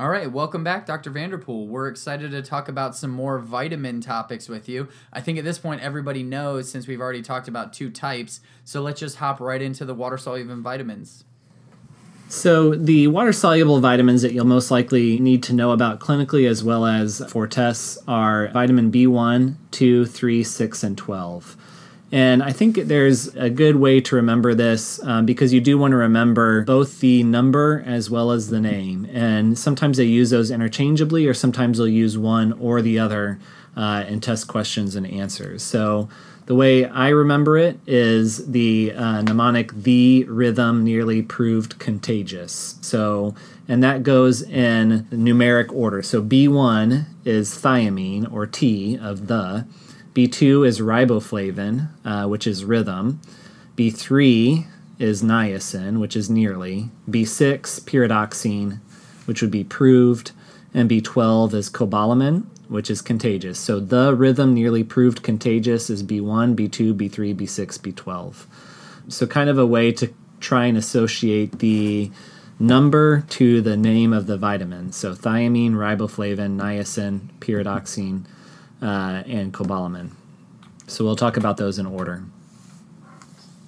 All right, welcome back, Dr. Vanderpool. We're excited to talk about some more vitamin topics with you. I think at this point, everybody knows since we've already talked about two types. So let's just hop right into the water soluble vitamins. So, the water soluble vitamins that you'll most likely need to know about clinically as well as for tests are vitamin B1, 2, 3, 6, and 12. And I think there's a good way to remember this um, because you do want to remember both the number as well as the name. And sometimes they use those interchangeably, or sometimes they'll use one or the other uh, in test questions and answers. So, the way I remember it is the uh, mnemonic the rhythm nearly proved contagious. So, and that goes in numeric order. So B1 is thiamine or T of the. B2 is riboflavin, uh, which is rhythm. B3 is niacin, which is nearly. B6, pyridoxine, which would be proved. And B12 is cobalamin, which is contagious. So the rhythm nearly proved contagious is B1, B2, B3, B6, B12. So, kind of a way to try and associate the number to the name of the vitamin. So, thiamine, riboflavin, niacin, pyridoxine, uh, and cobalamin. So, we'll talk about those in order.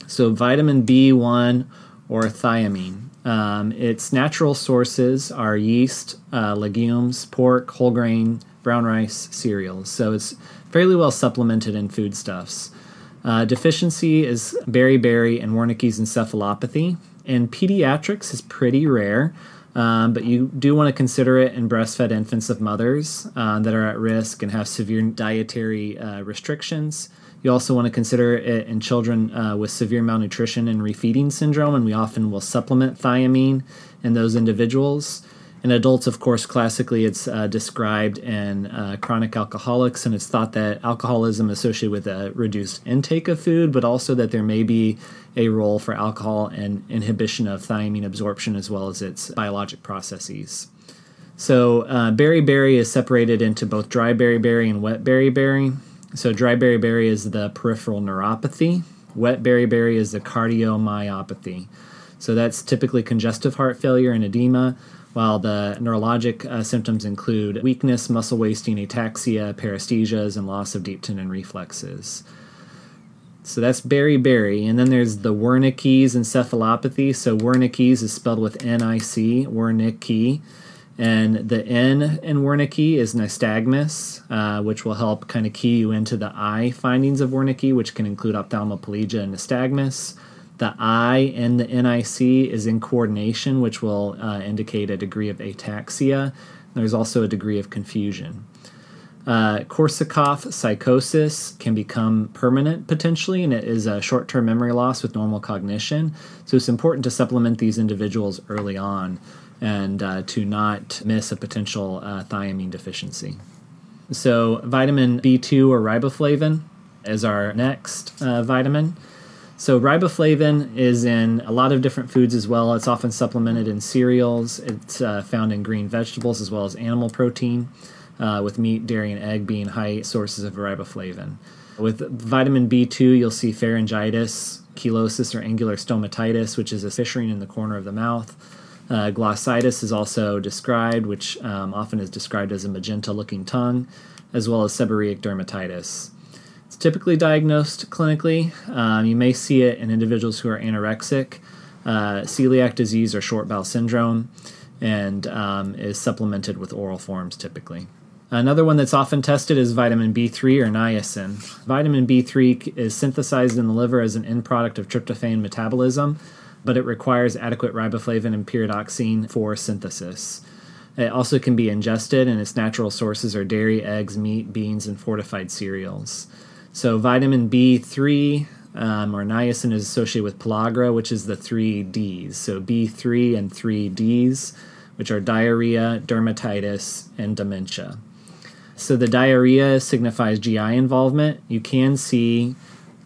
So, vitamin B1 or thiamine. Um, its natural sources are yeast, uh, legumes, pork, whole grain, brown rice, cereals. So it's fairly well supplemented in foodstuffs. Uh, deficiency is beriberi and Wernicke's encephalopathy. And pediatrics is pretty rare, um, but you do want to consider it in breastfed infants of mothers uh, that are at risk and have severe dietary uh, restrictions. You also want to consider it in children uh, with severe malnutrition and refeeding syndrome, and we often will supplement thiamine in those individuals. In adults, of course, classically it's uh, described in uh, chronic alcoholics, and it's thought that alcoholism is associated with a reduced intake of food, but also that there may be a role for alcohol and inhibition of thiamine absorption as well as its biologic processes. So, uh, beriberi is separated into both dry beriberi and wet beriberi. So, dry beriberi is the peripheral neuropathy, wet beriberi is the cardiomyopathy. So, that's typically congestive heart failure and edema while the neurologic uh, symptoms include weakness, muscle wasting, ataxia, paresthesias, and loss of deep tendon reflexes. So that's beriberi. And then there's the Wernicke's encephalopathy. So Wernicke's is spelled with N I C, Wernicke. And the N in Wernicke is nystagmus, uh, which will help kind of key you into the eye findings of Wernicke, which can include ophthalmoplegia and nystagmus. The I in the NIC is in coordination, which will uh, indicate a degree of ataxia. There's also a degree of confusion. Uh, Korsakoff psychosis can become permanent potentially, and it is a short term memory loss with normal cognition. So it's important to supplement these individuals early on and uh, to not miss a potential uh, thiamine deficiency. So, vitamin B2 or riboflavin is our next uh, vitamin. So riboflavin is in a lot of different foods as well. It's often supplemented in cereals. It's uh, found in green vegetables as well as animal protein, uh, with meat, dairy, and egg being high sources of riboflavin. With vitamin B2, you'll see pharyngitis, cheilosis or angular stomatitis, which is a fissuring in the corner of the mouth. Uh, glossitis is also described, which um, often is described as a magenta looking tongue, as well as seborrheic dermatitis typically diagnosed clinically. Um, you may see it in individuals who are anorexic, uh, celiac disease, or short bowel syndrome, and um, is supplemented with oral forms typically. Another one that's often tested is vitamin B3 or niacin. Vitamin B3 is synthesized in the liver as an end product of tryptophan metabolism, but it requires adequate riboflavin and pyridoxine for synthesis. It also can be ingested, and its natural sources are dairy, eggs, meat, beans, and fortified cereals. So vitamin B3 um, or niacin is associated with pellagra, which is the three Ds. So B3 and three Ds, which are diarrhea, dermatitis, and dementia. So the diarrhea signifies GI involvement. You can see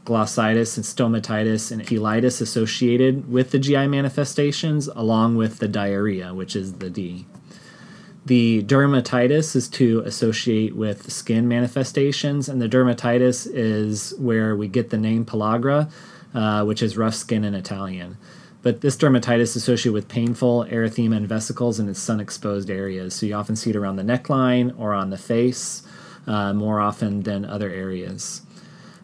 glossitis and stomatitis and cheilitis associated with the GI manifestations, along with the diarrhea, which is the D. The dermatitis is to associate with skin manifestations, and the dermatitis is where we get the name pellagra, uh, which is rough skin in Italian. But this dermatitis is associated with painful erythema and vesicles in its sun exposed areas. So you often see it around the neckline or on the face uh, more often than other areas.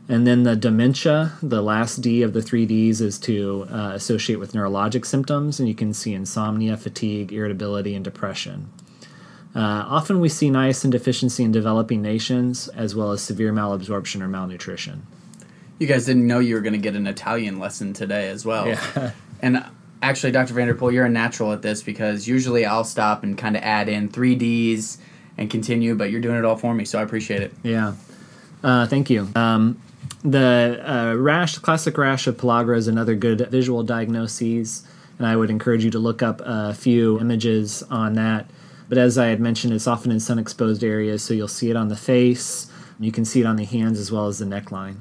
And then the dementia, the last D of the three Ds, is to uh, associate with neurologic symptoms, and you can see insomnia, fatigue, irritability, and depression. Uh, often we see niacin deficiency in developing nations, as well as severe malabsorption or malnutrition. You guys didn't know you were going to get an Italian lesson today as well. Yeah. and actually, Dr. Vanderpool, you're a natural at this because usually I'll stop and kind of add in three Ds and continue, but you're doing it all for me, so I appreciate it. Yeah. Uh, thank you. Um, the uh, rash, classic rash of pellagra, is another good visual diagnosis, and I would encourage you to look up a few images on that. But as I had mentioned, it's often in sun exposed areas, so you'll see it on the face. You can see it on the hands as well as the neckline.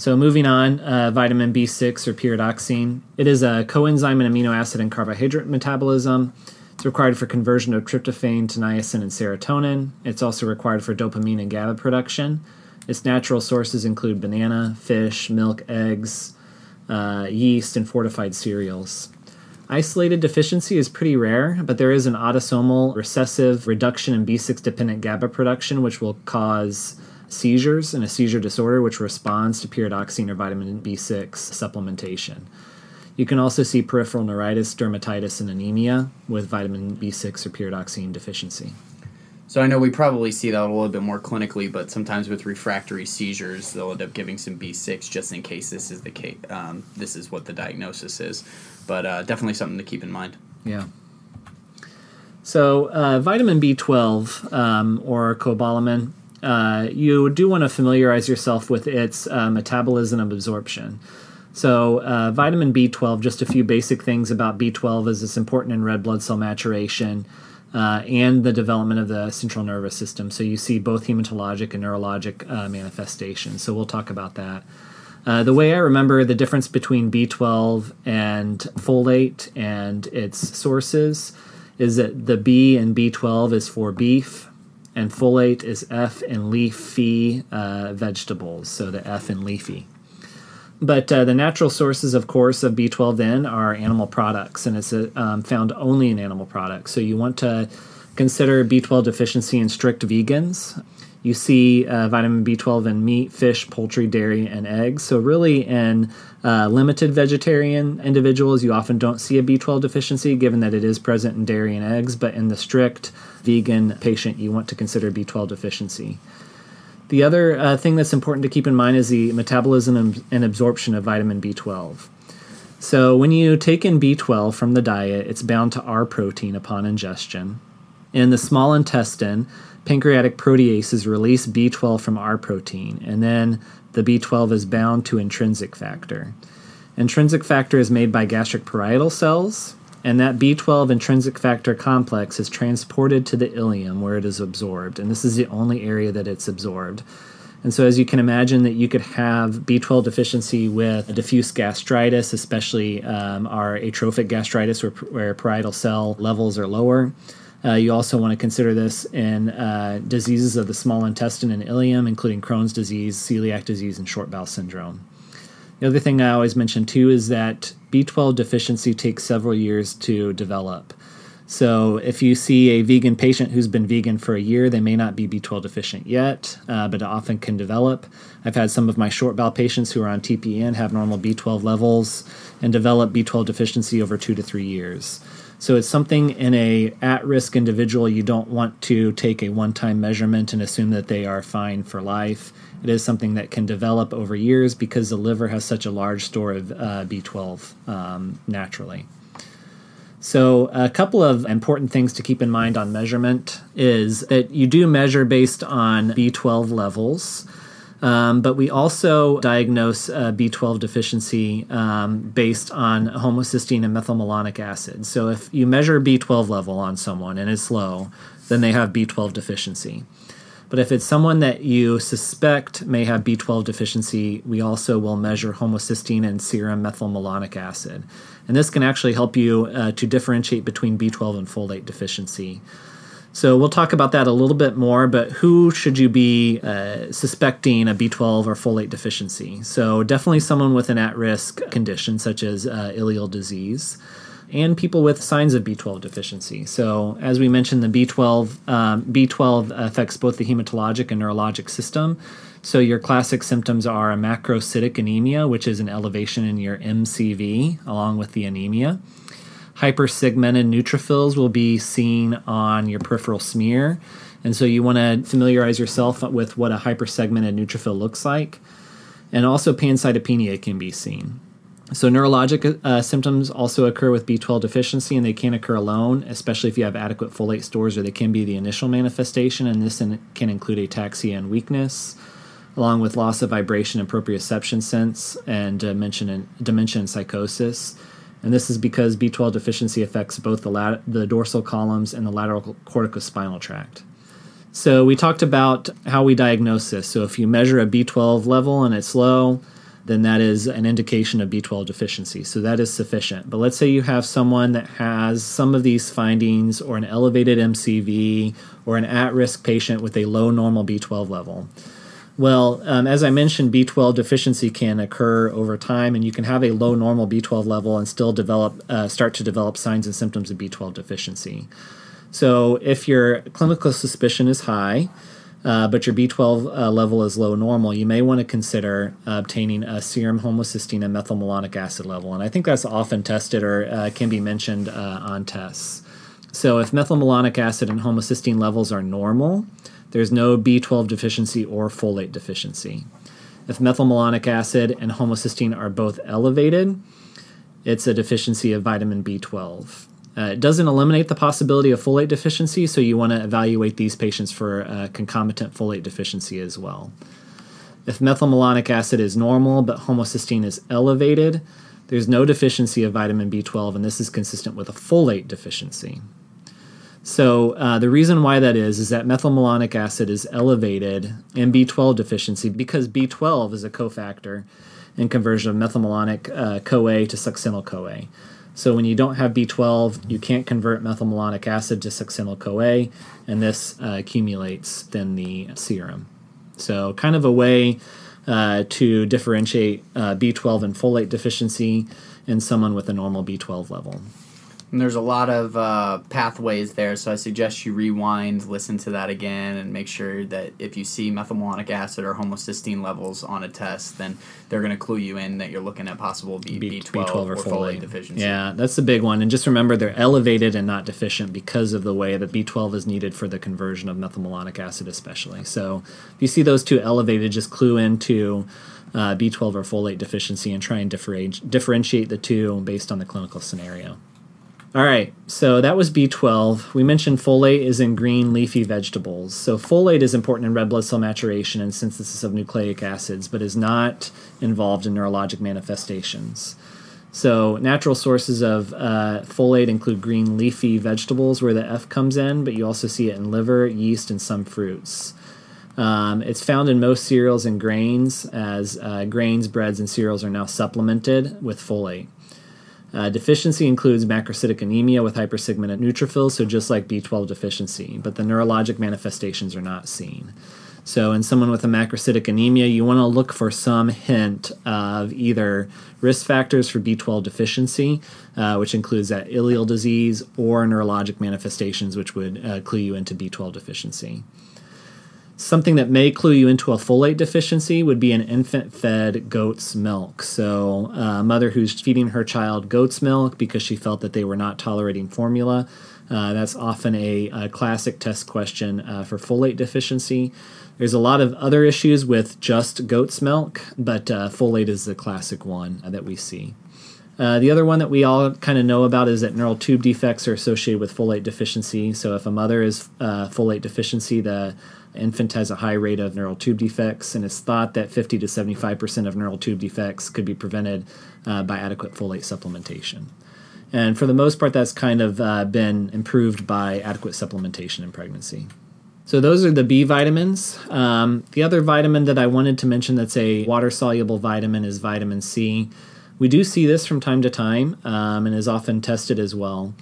So moving on, uh, vitamin B6 or pyridoxine. It is a coenzyme in amino acid and carbohydrate metabolism. It's required for conversion of tryptophan to niacin and serotonin. It's also required for dopamine and GABA production. Its natural sources include banana, fish, milk, eggs, uh, yeast, and fortified cereals. Isolated deficiency is pretty rare, but there is an autosomal recessive reduction in B6 dependent GABA production, which will cause seizures and a seizure disorder, which responds to pyridoxine or vitamin B6 supplementation. You can also see peripheral neuritis, dermatitis, and anemia with vitamin B6 or pyridoxine deficiency. So I know we probably see that a little bit more clinically, but sometimes with refractory seizures, they'll end up giving some B6 just in case this is the case. Um, this is what the diagnosis is, but uh, definitely something to keep in mind. Yeah. So uh, vitamin B12 um, or cobalamin, uh, you do want to familiarize yourself with its uh, metabolism and absorption. So, uh, vitamin B12, just a few basic things about B12 is it's important in red blood cell maturation uh, and the development of the central nervous system. So, you see both hematologic and neurologic uh, manifestations. So, we'll talk about that. Uh, the way I remember the difference between B12 and folate and its sources is that the B in B12 is for beef, and folate is F in leafy uh, vegetables, so the F in leafy. But uh, the natural sources, of course, of B12 then are animal products, and it's uh, um, found only in animal products. So you want to consider B12 deficiency in strict vegans. You see uh, vitamin B12 in meat, fish, poultry, dairy, and eggs. So, really, in uh, limited vegetarian individuals, you often don't see a B12 deficiency given that it is present in dairy and eggs. But in the strict vegan patient, you want to consider B12 deficiency. The other uh, thing that's important to keep in mind is the metabolism and absorption of vitamin B12. So, when you take in B12 from the diet, it's bound to R protein upon ingestion. In the small intestine, pancreatic proteases release B12 from R protein, and then the B12 is bound to intrinsic factor. Intrinsic factor is made by gastric parietal cells, and that B12 intrinsic factor complex is transported to the ileum where it is absorbed, and this is the only area that it's absorbed. And so, as you can imagine, that you could have B12 deficiency with diffuse gastritis, especially um, our atrophic gastritis, where, where, parietal cell levels are lower. Uh, you also want to consider this in uh, diseases of the small intestine and ileum, including Crohn's disease, celiac disease, and short bowel syndrome. The other thing I always mention too is that B12 deficiency takes several years to develop. So, if you see a vegan patient who's been vegan for a year, they may not be B12 deficient yet, uh, but it often can develop. I've had some of my short bowel patients who are on TPN have normal B12 levels and develop B12 deficiency over two to three years. So it's something in a at-risk individual you don't want to take a one-time measurement and assume that they are fine for life. It is something that can develop over years because the liver has such a large store of uh, B12 um, naturally. So, a couple of important things to keep in mind on measurement is that you do measure based on B12 levels. Um, but we also diagnose uh, B12 deficiency um, based on homocysteine and methylmalonic acid. So if you measure B12 level on someone and it's low, then they have B12 deficiency. But if it's someone that you suspect may have B12 deficiency, we also will measure homocysteine and serum methylmalonic acid. And this can actually help you uh, to differentiate between B12 and folate deficiency. So we'll talk about that a little bit more, but who should you be uh, suspecting a B12 or folate deficiency? So definitely someone with an at risk condition such as uh, ileal disease and people with signs of B12 deficiency. So, as we mentioned, the B12 um, B12 affects both the hematologic and neurologic system. So, your classic symptoms are a macrocytic anemia, which is an elevation in your MCV along with the anemia. Hypersegmented neutrophils will be seen on your peripheral smear. And so, you want to familiarize yourself with what a hypersegmented neutrophil looks like. And also, pancytopenia can be seen. So, neurologic uh, symptoms also occur with B12 deficiency, and they can occur alone, especially if you have adequate folate stores, or they can be the initial manifestation. And this in, can include ataxia and weakness, along with loss of vibration and proprioception sense, and and, dementia and psychosis. And this is because B12 deficiency affects both the, lat- the dorsal columns and the lateral corticospinal tract. So, we talked about how we diagnose this. So, if you measure a B12 level and it's low, then that is an indication of B12 deficiency. So that is sufficient. But let's say you have someone that has some of these findings, or an elevated MCV, or an at risk patient with a low normal B12 level. Well, um, as I mentioned, B12 deficiency can occur over time, and you can have a low normal B12 level and still develop, uh, start to develop signs and symptoms of B12 deficiency. So, if your clinical suspicion is high, uh, but your B12 uh, level is low normal, you may want to consider obtaining a serum homocysteine and methylmalonic acid level. And I think that's often tested or uh, can be mentioned uh, on tests. So if methylmalonic acid and homocysteine levels are normal, there's no B12 deficiency or folate deficiency. If methylmalonic acid and homocysteine are both elevated, it's a deficiency of vitamin B12. Uh, it doesn't eliminate the possibility of folate deficiency, so you want to evaluate these patients for uh, concomitant folate deficiency as well. If methylmalonic acid is normal but homocysteine is elevated, there's no deficiency of vitamin B12, and this is consistent with a folate deficiency. So uh, the reason why that is is that methylmalonic acid is elevated in B12 deficiency because B12 is a cofactor in conversion of methylmalonic uh, CoA to succinyl CoA. So when you don't have B12, you can't convert methylmalonic acid to succinyl CoA, and this uh, accumulates in the serum. So kind of a way uh, to differentiate uh, B12 and folate deficiency in someone with a normal B12 level. And there's a lot of uh, pathways there, so I suggest you rewind, listen to that again, and make sure that if you see methylmalonic acid or homocysteine levels on a test, then they're going to clue you in that you're looking at possible B- B- B12, B12 or, folate. folate deficiency. Yeah, that's the big one. And just remember they're elevated and not deficient because of the way that B12 is needed for the conversion of methylmalonic acid, especially. So if you see those two elevated, just clue into. Uh, B12 or folate deficiency and try and differentiate, differentiate the two based on the clinical scenario. All right, so that was B12. We mentioned folate is in green leafy vegetables. So folate is important in red blood cell maturation and synthesis of nucleic acids, but is not involved in neurologic manifestations. So natural sources of uh, folate include green leafy vegetables, where the F comes in, but you also see it in liver, yeast, and some fruits. Um, it's found in most cereals and grains, as uh, grains, breads, and cereals are now supplemented with folate. Uh, deficiency includes macrocytic anemia with hypersegmented neutrophils, so just like B12 deficiency, but the neurologic manifestations are not seen. So, in someone with a macrocytic anemia, you want to look for some hint of either risk factors for B12 deficiency, uh, which includes that ileal disease, or neurologic manifestations, which would uh, clue you into B12 deficiency. Something that may clue you into a folate deficiency would be an infant fed goat's milk. So, a mother who's feeding her child goat's milk because she felt that they were not tolerating formula. Uh, that's often a, a, classic test question uh, for folate deficiency. There's a lot of other issues with just goat's milk, but uh, folate is the classic one that we see. Uh, the other one that we all kind of know about is that neural tube defects are associated with folate deficiency. So if a mother is uh, folate deficiency, the infant has a high rate of neural tube defects, and it's thought that 50 to 75% of neural tube defects could be prevented uh, by adequate folate supplementation. And for the most part, that's kind of uh, been improved by adequate supplementation in pregnancy. So those are the B vitamins. Um, the other vitamin that I wanted to mention that's a water soluble vitamin is vitamin C. We do see this from time to time um, and is often tested as well.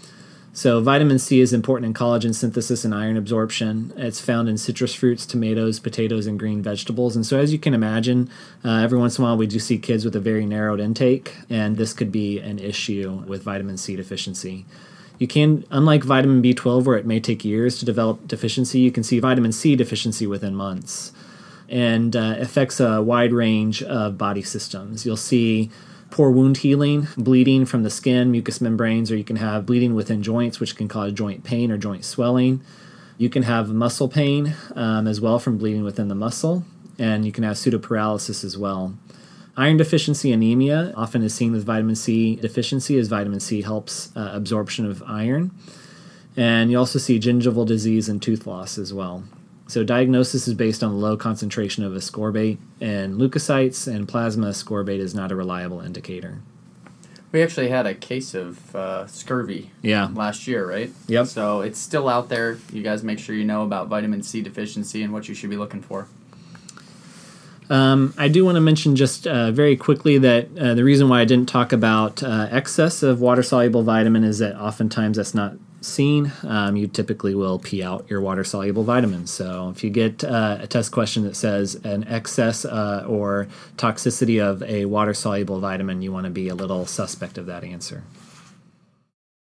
So, vitamin C is important in collagen synthesis and iron absorption. It's found in citrus fruits, tomatoes, potatoes, and green vegetables. And so, as you can imagine, uh, every once in a while we do see kids with a very narrowed intake, and this could be an issue with vitamin C deficiency. You can, unlike vitamin B12, where it may take years to develop deficiency, you can see vitamin C deficiency within months and uh, affects a wide range of body systems. You'll see poor wound healing, bleeding from the skin, mucous membranes, or you can have bleeding within joints, which can cause joint pain or joint swelling. You can have muscle pain um, as well from bleeding within the muscle, and you can have pseudoparalysis as well. Iron deficiency anemia often is seen with vitamin C deficiency, as vitamin C helps uh, absorption of iron. And you also see gingival disease and tooth loss as well. So diagnosis is based on the low concentration of ascorbate and leukocytes, and plasma ascorbate is not a reliable indicator. We actually had a case of uh, scurvy Yeah. last year, right? Yep. So it's still out there. You guys make sure you know about vitamin C deficiency and what you should be looking for. Um, I do want to mention just uh, very quickly that uh, the reason why I didn't talk about uh, excess of water soluble vitamin is that oftentimes that's not seen. Um, you typically will pee out your water soluble vitamins. So if you get uh, a test question that says an excess uh, or toxicity of a water soluble vitamin, you want to be a little suspect of that answer.